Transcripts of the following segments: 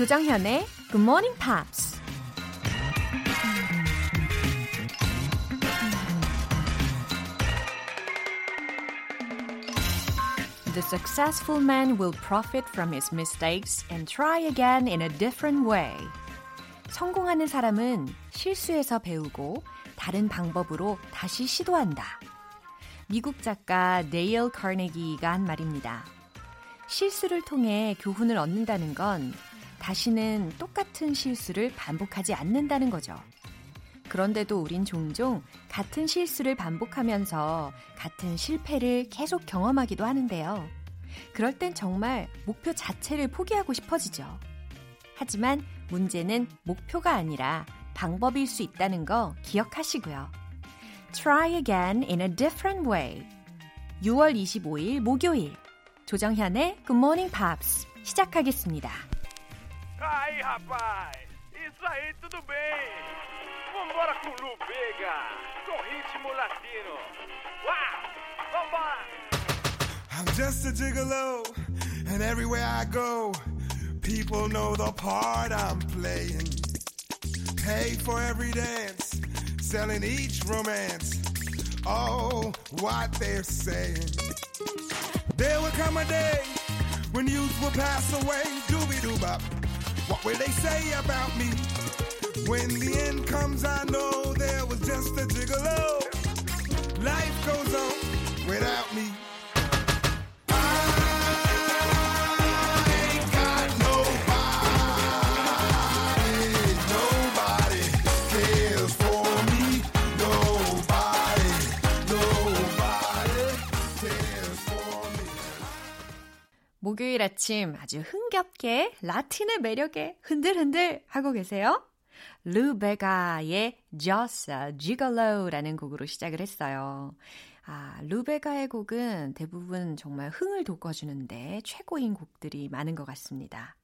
조정현의 Good Morning Pops. The successful man will profit from his mistakes and try again in a different way. 성공하는 사람은 실수에서 배우고 다른 방법으로 다시 시도한다. 미국 작가 네일 카네기가 한 말입니다. 실수를 통해 교훈을 얻는다는 건 다시는 똑같은 실수를 반복하지 않는다는 거죠. 그런데도 우린 종종 같은 실수를 반복하면서 같은 실패를 계속 경험하기도 하는데요. 그럴 땐 정말 목표 자체를 포기하고 싶어지죠. 하지만 문제는 목표가 아니라 방법일 수 있다는 거 기억하시고요. Try again in a different way. 6월 25일 목요일 조정현의 Good Morning Pops 시작하겠습니다. Aí, rapaz! Isso aí, tudo bem! Vambora com com ritmo latino. Uau! Vambora! I'm just a gigolo, and everywhere I go, people know the part I'm playing. Pay for every dance, selling each romance. Oh, what they're saying. There will come a day when youth will pass away. Doobie doo bop. What will they say about me? When the end comes, I know there was just a gigolo. Life goes on without me. 목요일 아침 아주 흥겹게 라틴의 매력에 흔들흔들 하고 계세요? 루베가의 Just a Gigolo라는 곡으로 시작을 했어요. 아, 루베가의 곡은 대부분 정말 흥을 돋궈주는데 최고인 곡들이 많은 것 같습니다.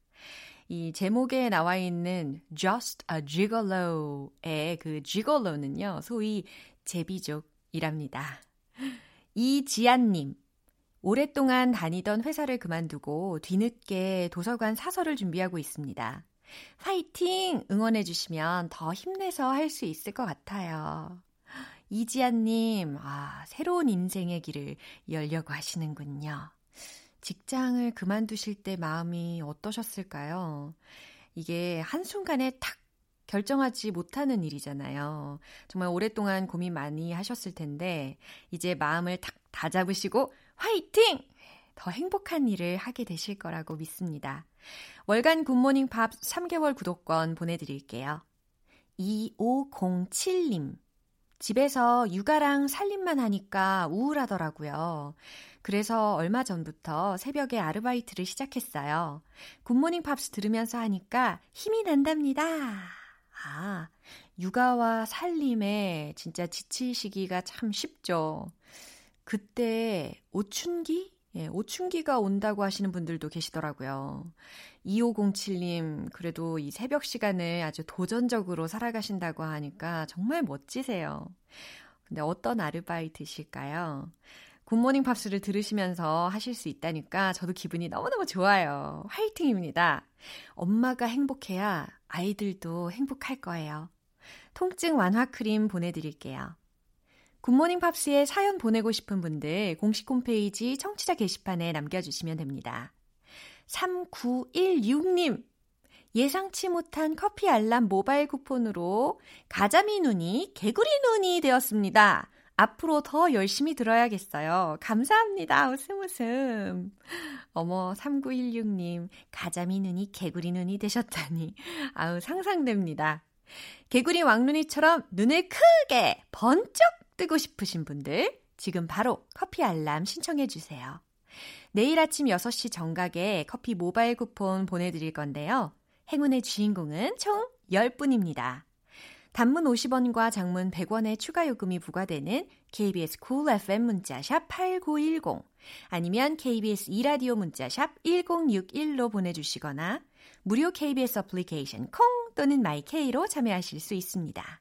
이 제목에 나와 있는 Just a Gigolo의 그 Gigolo는요, 소위 제비족이랍니다. 이지안님, 오랫동안 다니던 회사를 그만두고 뒤늦게 도서관 사설을 준비하고 있습니다. 파이팅! 응원해주시면 더 힘내서 할 수 있을 것 같아요. 이지아님, 아, 새로운 인생의 길을 열려고 하시는군요. 직장을 그만두실 때 마음이 어떠셨을까요? 이게 한순간에 탁 결정하지 못하는 일이잖아요. 정말 오랫동안 고민 많이 하셨을 텐데, 이제 마음을 탁 다잡으시고, 화이팅! 더 행복한 일을 하게 되실 거라고 믿습니다. 월간 굿모닝 팝스 3개월 구독권 보내드릴게요. 2507님. 집에서 육아랑 살림만 하니까 우울하더라고요. 그래서 얼마 전부터 새벽에 아르바이트를 시작했어요. 굿모닝 팝스 들으면서 하니까 힘이 난답니다. 아, 육아와 살림에 진짜 지치시기가 참 쉽죠. 그때 오춘기? 예, 오춘기가 온다고 하시는 분들도 계시더라고요. 2507님, 그래도 이 새벽 시간을 아주 도전적으로 살아가신다고 하니까 정말 멋지세요. 근데 어떤 아르바이트실까요? 굿모닝 팝스를 들으시면서 하실 수 있다니까 저도 기분이 너무너무 좋아요. 화이팅입니다. 엄마가 행복해야 아이들도 행복할 거예요. 통증 완화 크림 보내드릴게요. 굿모닝 팝스에 사연 보내고 싶은 분들 공식 홈페이지 청취자 게시판에 남겨주시면 됩니다. 3916님, 예상치 못한 커피 알람 모바일 쿠폰으로 가자미 눈이 개구리 눈이 되었습니다. 앞으로 더 열심히 들어야겠어요. 감사합니다. 웃음 웃음. 어머, 3916님, 가자미 눈이 개구리 눈이 되셨다니. 아우, 상상됩니다. 개구리 왕눈이처럼 눈을 크게 번쩍 뜨고 싶으신 분들, 지금 바로 커피 알람 신청해 주세요. 내일 아침 6시 정각에 커피 모바일 쿠폰 보내드릴 건데요. 행운의 주인공은 총 10분입니다. 단문 50원과 장문 100원의 추가 요금이 부과되는 KBS cool FM 문자샵 8910 아니면 KBS 2라디오 문자 샵 1061로 보내주시거나 무료 KBS 어플리케이션 콩 또는 마이케이로 참여하실 수 있습니다.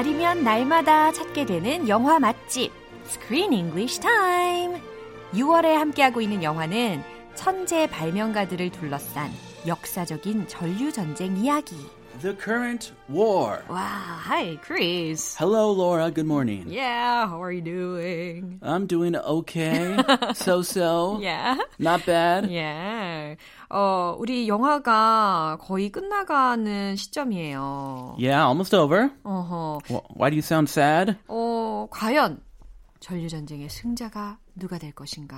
날이면 날마다 찾게 되는 영화 맛집 Screen English Time. 6월에 함께하고 있는 영화는 천재 발명가들을 둘러싼 역사적인 전류 전쟁 이야기. The current war. Wow, hi Chris. Hello, Laura. Good morning. Yeah, how are you doing? I'm doing okay. so so. Yeah. Not bad. Yeah. 어, 우리 영화가 거의 끝나가는 시점이에요. Yeah, almost over. 어허. Wh- Why do you sound sad? 어, 과연 전류 전쟁의 승자가 누가 될 것인가?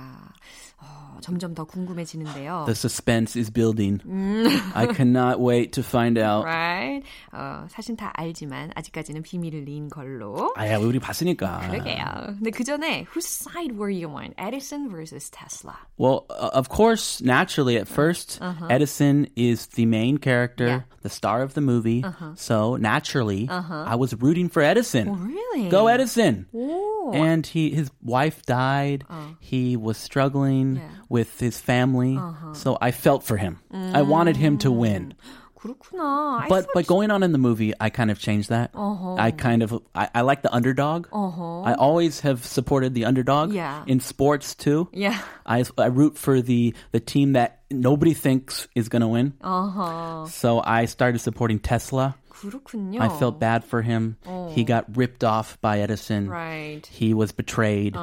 어, 점점 더 궁금해지는데요. The suspense is building. I cannot wait to find out. Right? 어, 사실 다 알지만 아직까지는 비밀인 걸로. 아야, 우리 봤으니까. 그러게요. 근데 그 전에 whose side were you on? Edison versus Tesla. Well, uh, of course, naturally, at 1st Edison is the main character, Yeah. the star of the movie. So naturally, I was rooting for Edison. Oh, really? Go Edison! 오. And he, his wife died. He was struggling Yeah. with his family. So I felt for him. I wanted him to win. 그렇구나. I But thought but going on in the movie, I kind of changed that. I kind of I, I like the underdog. I always have supported the underdog Yeah. in sports too. Yeah. I I root for the the team that nobody thinks is going to win. 어허. So I started supporting Tesla. 그렇군요. I felt bad for him. He got ripped off by Edison. Right. He was betrayed.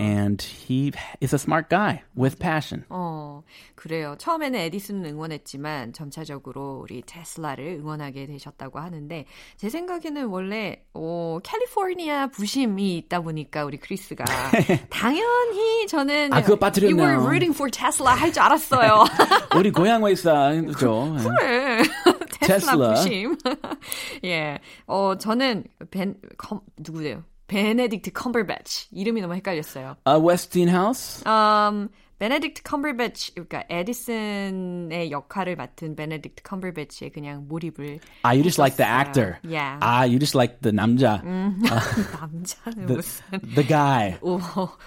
And he is a smart guy with passion. 어, 그래요. 처음에는 에디슨을 응원했지만 점차적으로 우리 테슬라를 응원하게 되셨다고 하는데 제 생각에는 원래 어, 캘리포니아 부심이 있다 보니까 우리 크리스가 당연히 저는 아, 그거 빠뜨렸네요. You were rooting for Tesla 할 줄 알았어요. 우리 고향 회사죠. 그래. 테슬라 테슬라. 부심. 예. 어, 저는 벤 컴, 누구예요? 베네딕트 컴버배치 이름이 너무 헷갈렸어요. Uh, Westinghouse. Um, 베네딕트 컴버배치, 그러니까 에디슨의 역할을 맡은 베네딕트 컴버배치의 그냥 몰입을 Ah, you just like the actor. Yeah. Ah, you just like the 남자. 남자는 The, 무슨 the guy. 오,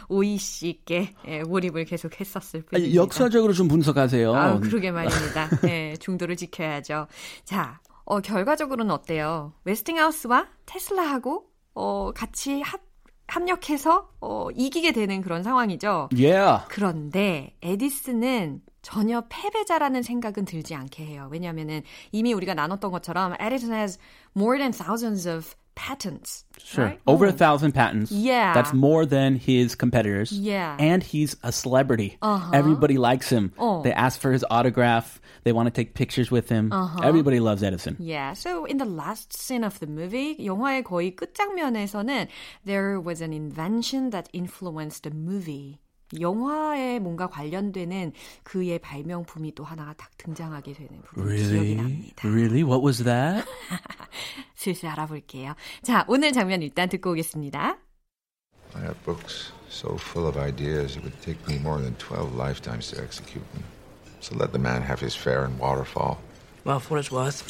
오이 씨 있게 예, 몰입을 계속 했었을 뿐입니다. 역사적으로 좀 분석하세요. 아, 그러게 말입니다. 예, 중도를 지켜야죠. 자, 어, 결과적으로는 어때요? 웨스팅하우스와 테슬라하고 어, 같이 합, 합력해서 어, 이기게 되는 그런 상황이죠. Yeah. 그런데 에디슨은 전혀 패배자라는 생각은 들지 않게 해요. 왜냐하면은 이미 우리가 나눴던 것처럼 Edison has more than thousands of patents. Sure. right? Over 어. a thousand patents. Yeah. That's more than his competitors. Yeah. And he's a celebrity. Uh-huh. Everybody likes him. Oh. They ask for his autograph. They want to take pictures with him. Uh-huh. Everybody loves Edison. Yeah, so in the last scene of the movie, 영화의 거의 끝장면에서는 there was an invention that influenced the movie. 영화에 뭔가 관련되는 그의 발명품이 또 하나가 딱 등장하게 되는 부분이 기억이 Really? 납니다. Really? What was that? 슬슬 알아볼게요. 자, 오늘 장면 일단 듣고 오겠습니다. I have books so full of ideas it would take me more than 12 lifetimes to execute them. So let the man have his fare in Waterfall. Well, for what it's worth,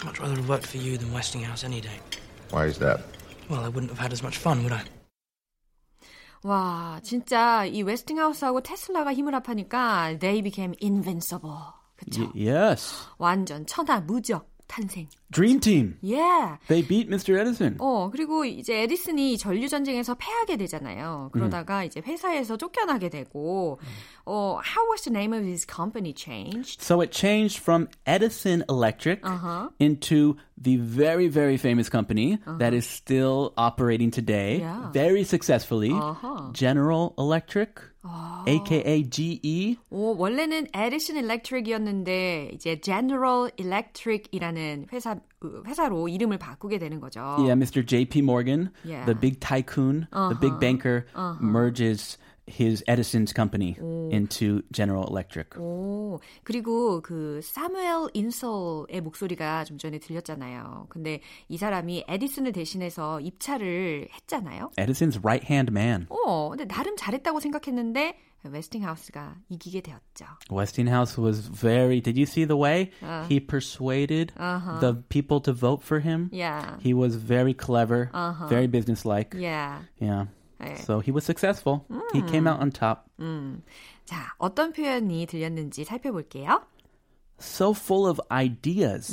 I'd much rather have worked for you than Westinghouse any day. Why is that? Well, I wouldn't have had as much fun, would I? 와, 진짜 이 웨스팅하우스하고 테슬라가 힘을 합하니까 they became invincible. Y- yes. 완전 천하 무적 탄생. Dream team. Yeah. They beat Mr. Edison. 어, 그리고 이제 에디슨이 전류 전쟁에서 패하게 되잖아요. 그러다가 이제 회사에서 쫓겨나게 되고 어, how was the name of his company changed? So it changed from Edison Electric Uh-huh. into the very, very famous company that is still operating today, Yeah. very successfully, Uh-huh. General Electric, Aka GE. 오, 원래는 에디슨 일렉트릭이었는데 이제 General Electric이라는 회사 회사로 이름을 바꾸게 되는 거죠. Yeah, Mr. J.P. Morgan, Yeah. the big tycoon, the big banker, merges his Edison's company into General Electric. 오, 그리고 그 사무엘 인솔의 목소리가 좀 전에 들렸잖아요. 근데 이 사람이 에디슨을 대신해서 입찰을 했잖아요. Edison's right-hand man. 어, 근데 나름 잘했다고 생각했는데 웨스팅하우스가 이기게 되었죠. Westinghouse was very. Did you see the way he persuaded the people to vote for him? Yeah. He was very clever, very businesslike. Yeah. Yeah. 네. So he was successful. He came out on top. 자, 어떤 표현이 들렸는지 살펴볼게요. So full of ideas.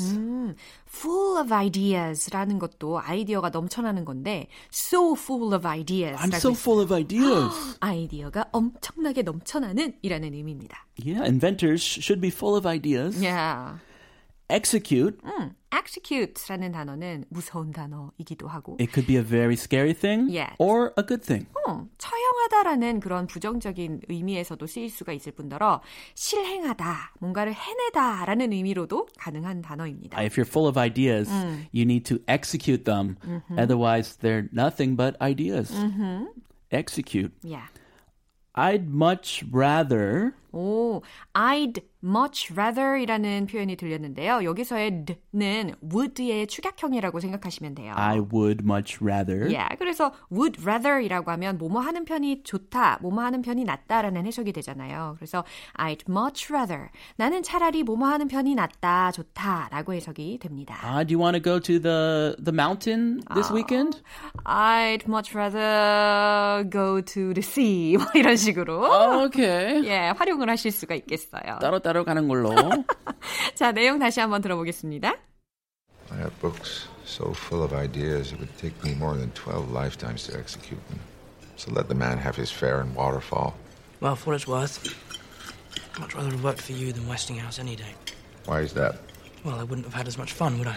full of ideas라는 것도 아이디어가 넘쳐나는 건데 so full of ideas. I'm so full of ideas. 아이디어가 엄청나게 넘쳐나는 이라는 의미입니다. yeah, inventors should be full of ideas. Yeah. Execute. 음, execute라는 단어는 무서운 단어이기도 하고 It could be a very scary thing Yes. or a good thing. 어, 처형하다라는 그런 부정적인 의미에서도 쓰일 수가 있을 뿐더러 실행하다, 뭔가를 해내다라는 의미로도 가능한 단어입니다. If you're full of ideas, you need to execute them. Otherwise, they're nothing but ideas. Execute. Yeah. I'd much rather 오, I'd much rather이라는 표현이 들렸는데요. 여기서의 는 would의 축약형이라고 생각하시면 돼요. I would much rather Yeah, 그래서 would rather이라고 하면 뭐뭐 하는 편이 좋다, 뭐뭐 하는 편이 낫다라는 해석이 되잖아요. 그래서 I'd much rather 나는 차라리 뭐뭐 하는 편이 낫다, 좋다라고 해석이 됩니다. Uh, do you want to go to the the mountain this weekend? I'd much rather go to the sea 뭐 이런 식으로 Oh, okay. 예, 활용 을 하실 수가 있겠어요. 따로 따로 가는 걸로. 자, 내용 다시 한번 들어보겠습니다. I have books so full of ideas it would take me more than 12 lifetimes to execute them. So let the man have his fare and waterfall. Well, for what it's worth, I'd much rather have worked for you than Westinghouse any day. Why is that? Well, I wouldn't have had as much fun, would I?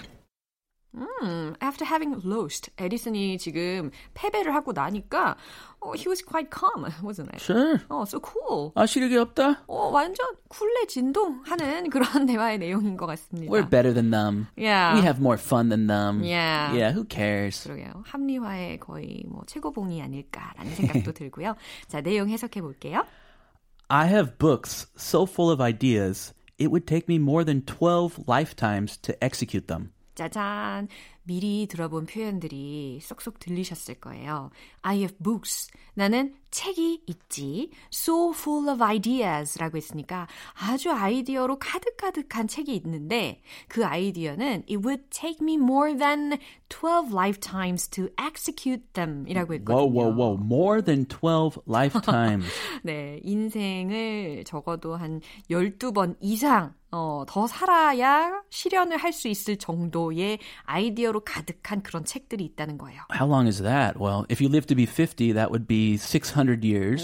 음, after having lost, 에디슨이 지금 패배를 하고 나니까 어, he was quite calm, wasn't it? Sure. 어, so cool. 아, 시력이 없다. 어, 완전 쿨레 진동하는 그런 대화의 내용인 것 같습니다. We're better than them. Yeah. We have more fun than them. Yeah. Yeah, who cares? 그러게요. 합리화의 거의 뭐 최고봉이 아닐까라는 생각도 들고요. 자, 내용 해석해 볼게요. I have books so full of ideas, it would take me more than 12 lifetimes to execute them. 짜잔. 미리 들어본 표현들이 쏙쏙 들리셨을 거예요. I have books. 나는 책이 있지. So full of ideas 라고 했으니까 아주 아이디어로 가득가득한 책이 있는데 그 아이디어는 it would take me more than 12 lifetimes to execute them 이라고 했거든요. Whoa, whoa, whoa. More than 12 lifetimes. 네, 인생을 적어도 한 12번 이상 어, 더 살아야 실현을 할 수 있을 정도의 아이디어로 가득한 그런 책들이 있다는 거예요. How long is that? Well, if you live to be 50, that would be 600 years.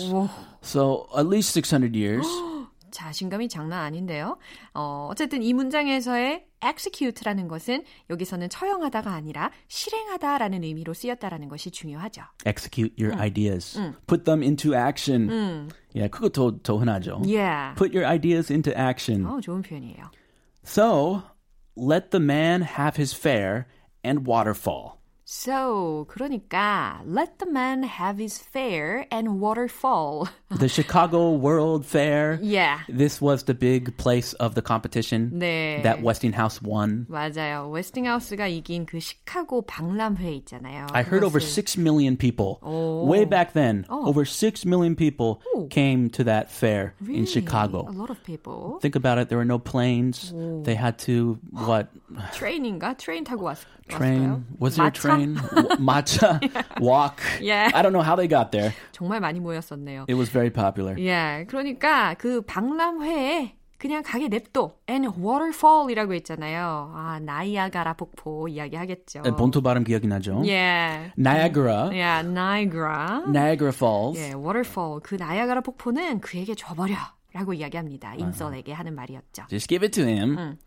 So at least 600 years. 자신감이 장난 아닌데요. 어, 어쨌든 이 문장에서의 execute라는 것은 여기서는 처형하다가 아니라 실행하다라는 의미로 쓰였다라는 것이 중요하죠. Execute your ideas. Put them into action. Yeah, 그거 더, 더 흔하죠. Yeah. Put your ideas into action. 어, 좋은 표현이에요. So, let the man have his fare and waterfall. So, 그러니까 let the man have his fare and waterfall. The Chicago World Fair. yeah. This was the big place of the competition 네. that Westinghouse won. 맞아요. 웨스팅하우스가 이긴 그 시카고 박람회 있잖아요. I heard over 그것을- 6 million people. Way back then, Oh. over 6 million people Oh. came to that fair Really? in Chicago. A lot of people. Think about it, there were no planes. They had to, what, 트레인인가? 트레인 타고 왔, train? 왔어요? Was there a 마차? train? W- Matcha? Walk? Yeah. I don't know how they got there. 정말 많이 모였었네요. It was very popular. 예, 그러니까 그 박람회에 그냥 가게 냅둬. And waterfall이라고 했잖아요. 아, 나이아가라 폭포 이야기하겠죠. 본토 발음 기억이 나죠? 예. Niagara. 예, 나이아가라. Niagara Falls. 예, waterfall. 그 나이아가라 폭포는 그에게 줘버려. 라고 이야기합니다. 인설에게 하는 말이었죠. Just give it to him.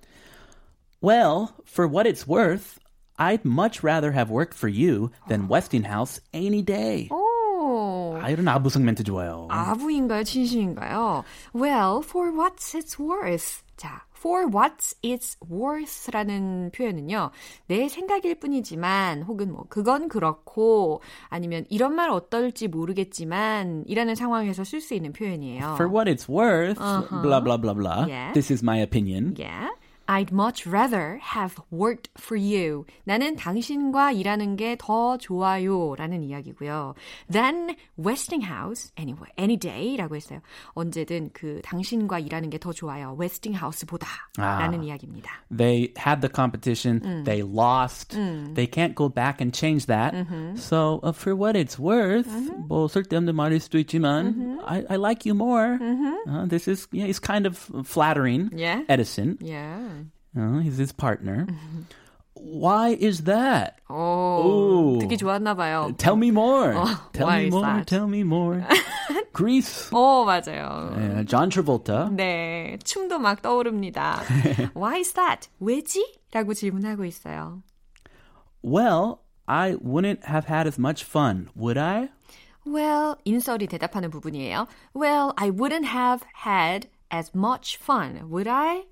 Well, for what it's worth, I'd much rather have worked for you than Westinghouse any day. 오, 오. 아, 이런 아부성 멘트 좋아요. 아부인가요? 진심인가요? Well, for what's it's worth. 자, for what's it's worth라는 표현은요. 내 생각일 뿐이지만 혹은 뭐 그건 그렇고 아니면 이런 말 어떨지 모르겠지만 이라는 상황에서 쓸 수 있는 표현이에요. For what it's worth, Uh-huh. blah blah blah blah. Yeah. This is my opinion. Yeah. I'd much rather have worked for you. 나는 당신과 일하는 게 더 좋아요. 라는 이야기고요. Than Westinghouse, anyway, any day 라고 했어요. 언제든 그 당신과 일하는 게 더 좋아요. Westinghouse보다. 아. 라는 이야기입니다. They had the competition, Mm. they lost. They can't go back and change that. Mm-hmm. So, uh, for what it's worth, 뭐 쓸데없는 말일 수도 있지만, Mm-hmm. I, I like you more. Uh, this is, yeah, it's kind of flattering. Yeah. Edison, Yeah. uh, he's his partner. Mm-hmm. Why is that? 오, 오. 듣기 좋았나 봐요. Tell me more. tell why me is more. that? Tell me more. Greece. 오, 맞아요. 예, John Travolta. 네, 춤도 막 떠오릅니다. Why is that? 왜지? 라고 질문하고 있어요. Well, I wouldn't have had as much fun, would I? Well, 인설이 대답하는 부분이에요. Well, I wouldn't have had as much fun, would I?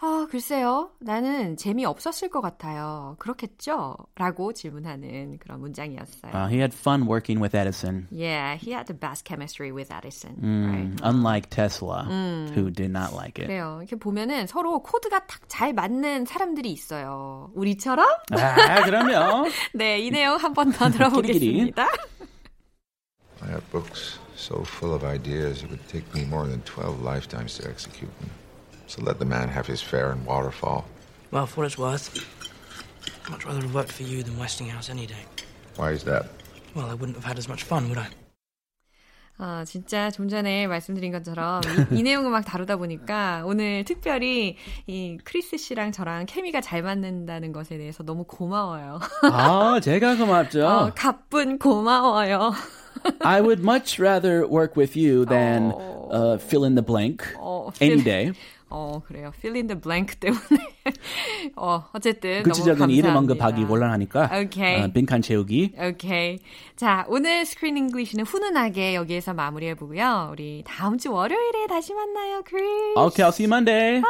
아, 글쎄요. 나는 재미없었을 것 같아요. 그렇겠죠? 라고 질문하는 그런 문장이었어요. Uh, he had fun working with Edison. Yeah, he had the best chemistry with Edison. Mm, Right? Unlike Tesla, who did not like it. 그래요. 이렇게 보면은 서로 코드가 딱 잘 맞는 사람들이 있어요. 우리처럼? 아, 그럼요. 네, 이 내용 한 번 더 들어보겠습니다. I have books so full of ideas it would take me more than 12 lifetimes to execute them. So let the man have his fare and waterfall. Well, for what it's worth, I'd much rather have worked for you than Westinghouse any day. Why is that? Well, I wouldn't have had as much fun, would I? 아, 진짜 좀 전에 말씀드린 것처럼 이, 이 내용을 막 다루다 보니까 오늘 특별히 이 크리스 씨랑 저랑 케미가 잘 맞는다는 것에 대해서 너무 고마워요. 아, 제가 고맙죠. 어, 가뿐 고마워요. I would much rather work with you than uh, fill in the blank 어, any day. 어, 그래요. fill in the blank 때문에. 어, 어쨌든 너무 구체적인 감사합니다. 이름 언급하기 곤란하니까 오케이. 어, 빈칸 채우기. 오케이. 자, 오늘 스크린 English는 훈훈하게 여기에서 마무리해 보고요. 우리 다음 주 월요일에 다시 만나요, 크리스. Okay, I'll see you Monday.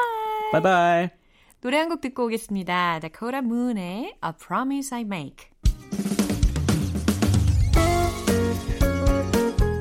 Bye bye. 노래 한 곡 듣고 오겠습니다. Dakota Moon의 A Promise I Make.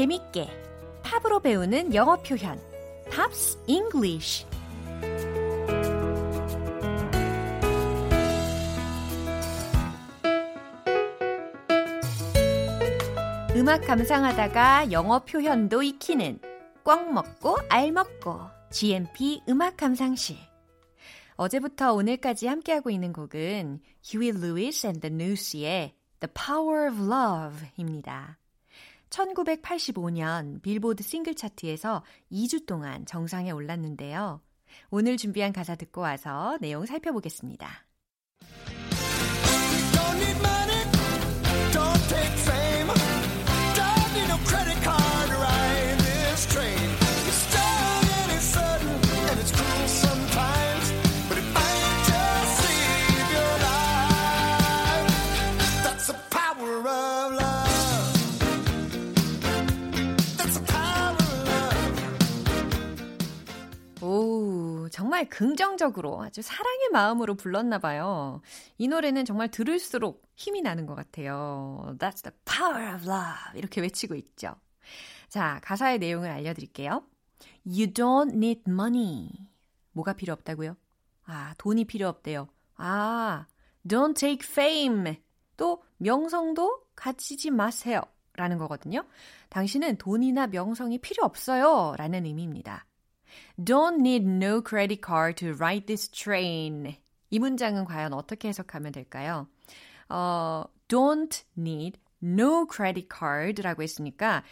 재밌게 팝으로 배우는 영어 표현 Pops English 음악 감상하다가 영어 표현도 익히는 꿩 먹고 알 먹고 GMP 음악 감상실 어제부터 오늘까지 함께하고 있는 곡은 Lewis and the News의 The Power of Love입니다. 1985년 빌보드 싱글 차트에서 2주 동안 정상에 올랐는데요. 오늘 준비한 가사 듣고 와서 내용 살펴보겠습니다. Don't 정말 긍정적으로 아주 사랑의 마음으로 불렀나 봐요. 이 노래는 정말 들을수록 힘이 나는 것 같아요. That's the power of love. 이렇게 외치고 있죠. 자, 가사의 내용을 알려드릴게요. You don't need money. 뭐가 필요 없다고요? 아, 돈이 필요 없대요. 아, don't take fame. 또 명성도 가지지 마세요. 라는 거거든요. 당신은 돈이나 명성이 필요 없어요. 라는 의미입니다. Don't need no credit card to ride this train. 이 문장은 과연 어떻게 해석하면 될까요? 어, don't need no credit card라고 했으니까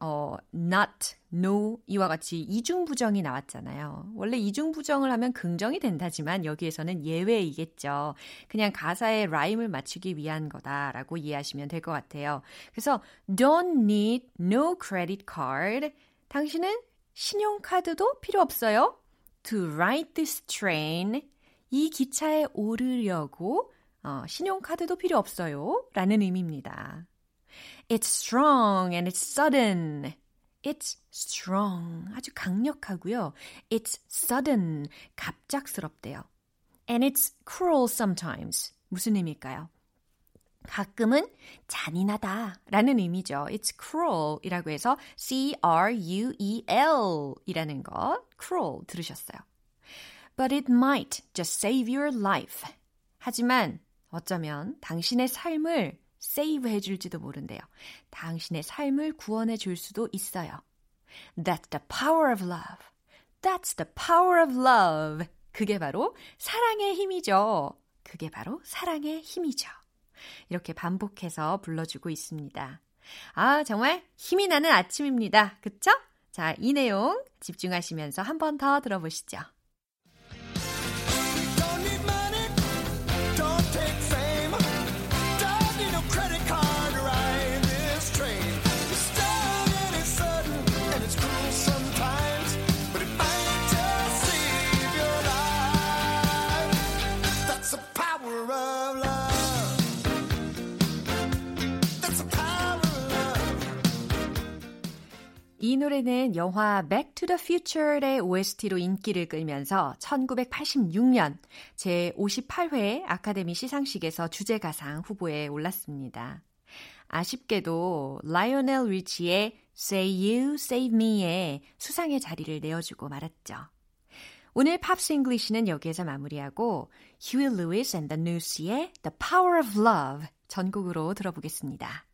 어, not, no 이와 같이 이중부정이 나왔잖아요. 원래 이중부정을 하면 긍정이 된다지만 여기에서는 예외이겠죠. 그냥 가사에 라임을 맞추기 위한 거다라고 이해하시면 될 것 같아요. 그래서 don't need no credit card. 당신은 신용카드도 필요 없어요. To ride this train. 이 기차에 오르려고 어, 신용카드도 필요 없어요. 라는 의미입니다. It's strong and it's sudden. It's strong. 아주 강력하고요. It's sudden. 갑작스럽대요. And it's cruel sometimes. 무슨 의미일까요? 가끔은 잔인하다 라는 의미죠. It's cruel 이라고 해서 C-R-U-E-L 이라는 것 cruel 들으셨어요. But it might just save your life. 하지만 어쩌면 당신의 삶을 save 해줄지도 모른대요. 당신의 삶을 구원해 줄 수도 있어요. That's the power of love. That's the power of love. 그게 바로 사랑의 힘이죠. 그게 바로 사랑의 힘이죠. 이렇게 반복해서 불러주고 있습니다. 아, 정말 힘이 나는 아침입니다. 그쵸? 자, 이 내용 집중하시면서 한 번 더 들어보시죠. 이 노래는 영화 Back to the Future의 OST로 인기를 끌면서 1986년 제58회 아카데미 시상식에서 주제가상 후보에 올랐습니다. 아쉽게도 라이오넬 리치의 Say You, Say Me의 수상의 자리를 내어주고 말았죠. 오늘 Pops English는 여기에서 마무리하고 Lewis and the News의 The Power of Love 전곡으로 들어보겠습니다.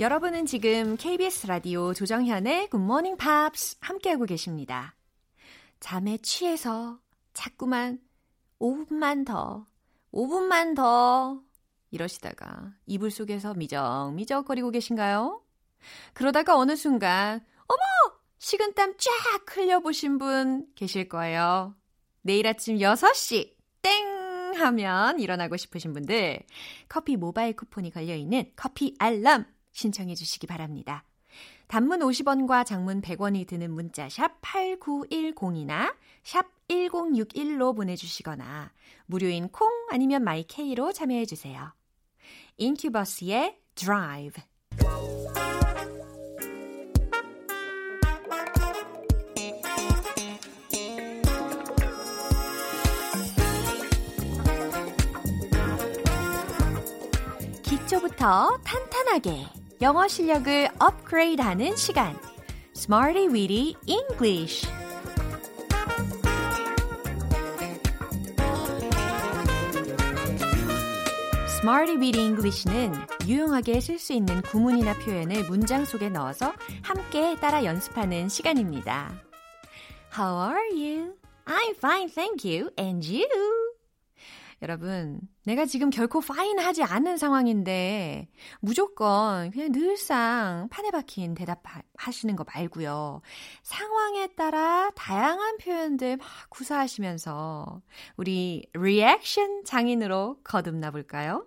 여러분은 지금 KBS 라디오 조정현의 Morning Pops 함께하고 계십니다. 잠에 취해서 자꾸만 5분만 더, 5분만 더 이러시다가 이불 속에서 미적미적거리고 계신가요? 그러다가 어느 순간 어머! 식은땀 쫙 흘려보신 분 계실 거예요. 내일 아침 6시 땡 하면 일어나고 싶으신 분들 커피 모바일 쿠폰이 걸려있는 커피 알람 신청해 주시기 바랍니다. 단문 50원과 장문 100원이 드는 문자 샵 8910이나 샵 1061로 보내주시거나 무료인 콩 아니면 마이케이로 참여해 주세요. 인큐버스의 Drive 기초부터 탄탄하게 영어 실력을 업그레이드하는 시간 Smarty Weedy English Smarty Weedy English는 유용하게 쓸 수 있는 구문이나 표현을 문장 속에 넣어서 함께 따라 연습하는 시간입니다. How are you? I'm fine, thank you. And you? 여러분, 내가 지금 결코 파인하지 않은 상황인데 무조건 그냥 늘상 판에 박힌 대답하시는 거 말고요. 상황에 따라 다양한 표현들 막 구사하시면서 우리 리액션 장인으로 거듭나 볼까요?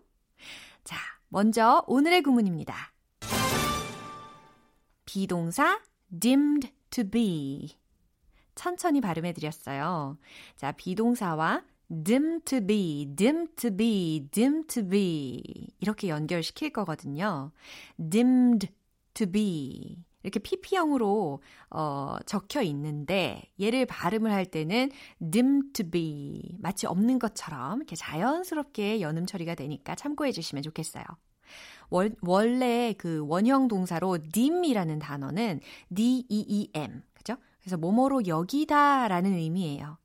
자, 먼저 오늘의 구문입니다. 비동사 dimmed to be. 천천히 발음해 드렸어요. 자, 비동사와 dim to be, dim to be, dim to be 이렇게 연결시킬 거거든요. dimmed to be 이렇게 pp형으로 어, 적혀 있는데 얘를 발음을 할 때는 dim to be 마치 없는 것처럼 이렇게 자연스럽게 연음 처리가 되니까 참고해 주시면 좋겠어요. 월, 원래 그 원형 동사로 dim이라는 단어는 d-e-e-m 그죠? 그래서 뭐뭐로 여기다라는 의미예요.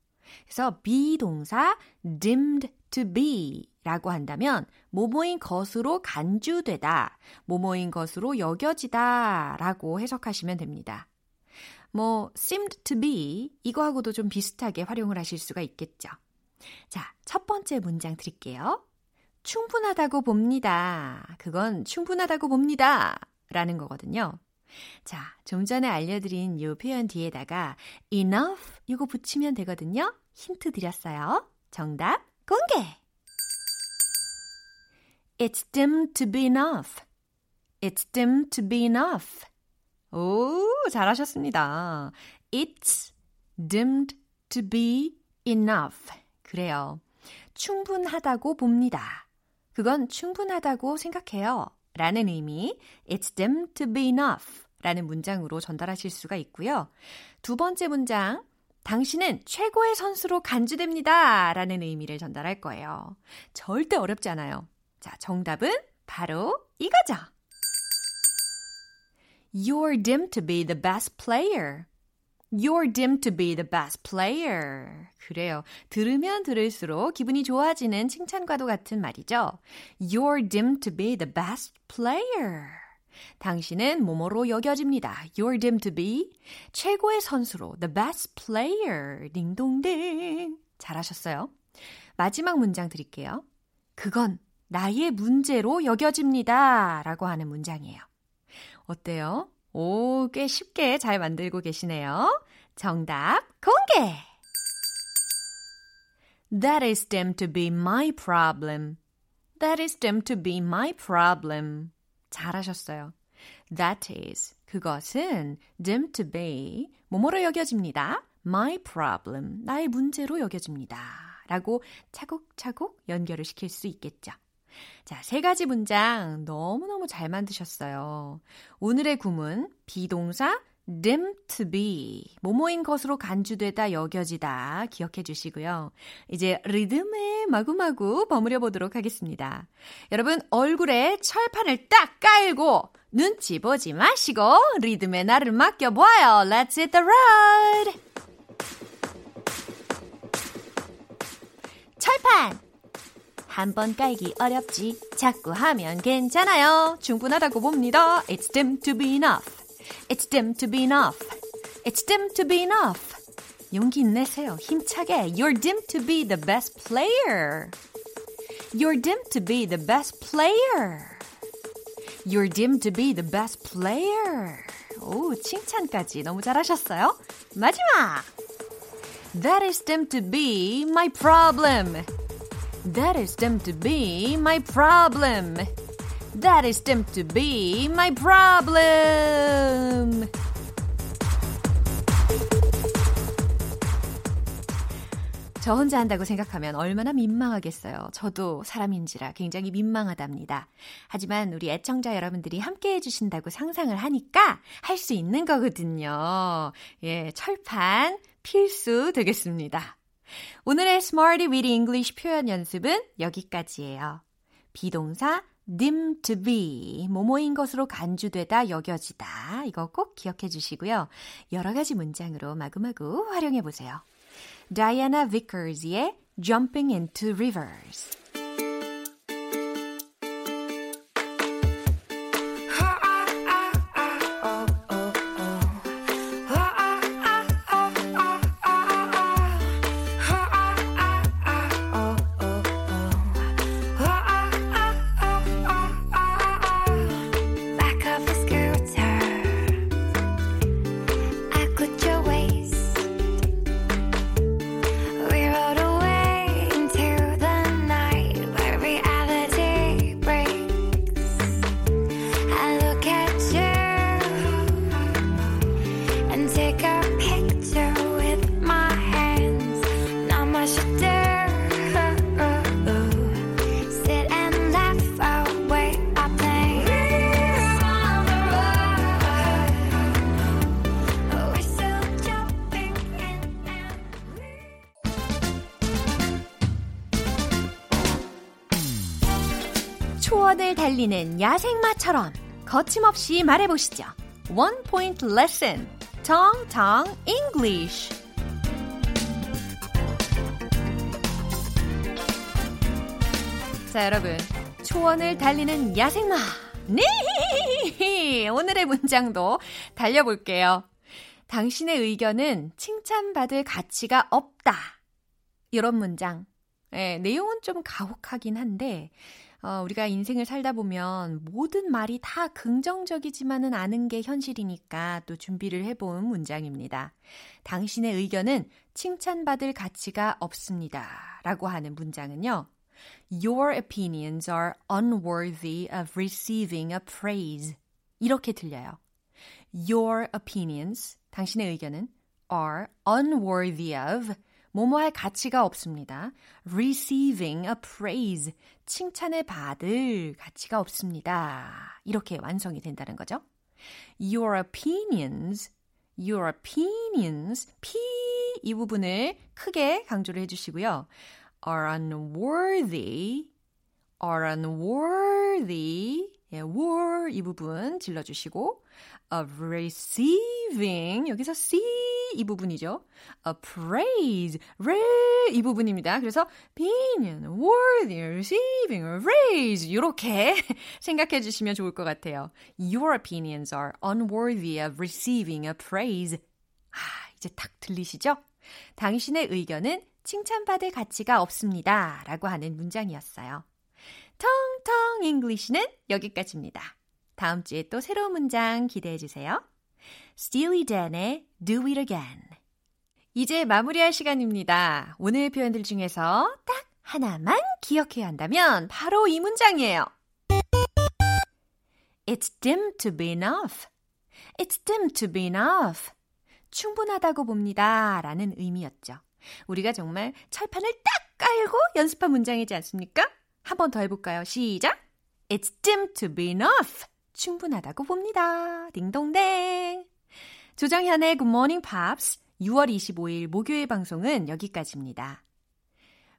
그래서 비동사 dimmed to be 라고 한다면 뭐뭐인 것으로 간주되다, 뭐뭐인 것으로 여겨지다 라고 해석하시면 됩니다. 뭐 seemed to be 이거하고도 좀 비슷하게 활용을 하실 수가 있겠죠. 자, 첫 번째 문장 드릴게요. 충분하다고 봅니다. 그건 충분하다고 봅니다. 라는 거거든요. 자, 좀 전에 알려드린 요 표현 뒤에다가 enough 이거 붙이면 되거든요. 힌트 드렸어요. 정답 공개! It's dim to be enough. It's dim to be enough. 오, 잘하셨습니다. It's dimmed to be enough. 그래요. 충분하다고 봅니다. 그건 충분하다고 생각해요. 라는 의미 It's dim to be enough 라는 문장으로 전달하실 수가 있고요. 두 번째 문장 당신은 최고의 선수로 간주됩니다. 라는 의미를 전달할 거예요. 절대 어렵지 않아요. 자, 정답은 바로 이거죠. You're dim to be the best player. You're dim to be the best player. 그래요. 들으면 들을수록 기분이 좋아지는 칭찬과도 같은 말이죠. You're dim to be the best player. 당신은 뭐뭐로 여겨집니다. You're dim to be 최고의 선수로 the best player. 딩동댕. 잘하셨어요. 마지막 문장 드릴게요. 그건 나의 문제로 여겨집니다. 라고 하는 문장이에요. 어때요? 오, 꽤 쉽게 잘 만들고 계시네요. 정답 공개! That is them to be my problem. That is them to be my problem. 잘하셨어요. That is, 그것은 them to be, 뭐뭐로 여겨집니다. my problem, 나의 문제로 여겨집니다. 라고 차곡차곡 연결을 시킬 수 있겠죠. 자, 세 가지 문장 너무너무 잘 만드셨어요. 오늘의 구문, 비동사 dim to be, 모모인 것으로 간주되다, 여겨지다 기억해 주시고요. 이제 리듬에 마구마구 버무려 보도록 하겠습니다. 여러분, 얼굴에 철판을 딱 깔고 눈치 보지 마시고 리듬에 나를 맡겨봐요. Let's hit the road! 철판! 한 번 깔기 어렵지. 자꾸 하면 괜찮아요. 충분하다고 봅니다. It's dim to be enough. It's dim to be enough. It's dim to be enough. 용기 내세요. 힘차게. You're dim to be the best player. You're dim to be the best player. You're dim to be the best player. 오, 칭찬까지 너무 잘하셨어요. 마지막! That is dim to be my problem. That is them to be my problem. That is them to be my problem. 저 혼자 한다고 생각하면 얼마나 민망하겠어요. 저도 사람인지라 굉장히 민망하답니다. 하지만 우리 애청자 여러분들이 함께 해주신다고 상상을 하니까 할 수 있는 거거든요. 예, 철판 필수 되겠습니다. 오늘의 Smarty Weedy English 표현 연습은 여기까지예요. 비동사 dim to be, 모모인 것으로 간주되다, 여겨지다. 이거 꼭 기억해 주시고요. 여러 가지 문장으로 마구마구 활용해 보세요. Diana Vickers의 Jumping into Rivers. 달리는 야생마처럼 거침없이 말해보시죠. One point lesson. 정정 English. 자, 여러분. 초원을 달리는 야생마. 네! 오늘의 문장도 달려볼게요. 당신의 의견은 칭찬받을 가치가 없다. 이런 문장. 예, 내용은 좀 가혹하긴 한데, 어, 우리가 인생을 살다 보면 모든 말이 다 긍정적이지만은 않은 게 현실이니까 또 준비를 해본 문장입니다. 당신의 의견은 칭찬받을 가치가 없습니다. 라고 하는 문장은요. Your opinions are unworthy of receiving a praise. 이렇게 들려요. Your opinions, 당신의 의견은 are unworthy of 뭐뭐 할 가치가 없습니다. receiving a praise, 칭찬을 받을 가치가 없습니다. 이렇게 완성이 된다는 거죠. Your opinions, your opinions, P 이 부분을 크게 강조를 해주시고요. are unworthy, are unworthy, 예, were 이 부분 질러주시고 of receiving 여기서 see 이 부분이죠. a praise, re 이 부분입니다. 그래서 being worthy, receiving a praise 이렇게 생각해 주시면 좋을 것 같아요. Your opinions are unworthy of receiving a praise. 아, 이제 딱 들리시죠? 당신의 의견은 칭찬받을 가치가 없습니다. 라고 하는 문장이었어요. 통통 English는 여기까지입니다. 다음 주에 또 새로운 문장 기대해 주세요. Steely Dan의 Do It Again. 이제 마무리할 시간입니다. 오늘 표현들 중에서 딱 하나만 기억해야 한다면 바로 이 문장이에요. It's deemed to be enough. It's deemed to be enough. 충분하다고 봅니다. 라는 의미였죠. 우리가 정말 철판을 딱 깔고 연습한 문장이지 않습니까? 한 번 더 해볼까요? 시작! It's dim to be enough. 충분하다고 봅니다. 딩동댕. 조정현의 Morning Pops 6월 25일 목요일 방송은 여기까지입니다.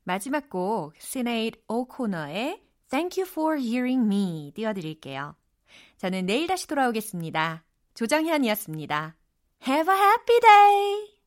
마지막 곡 시네이드 오코너의 Thank You for Hearing Me 띄워드릴게요. 저는 내일 다시 돌아오겠습니다. 조정현이었습니다. Have a happy day!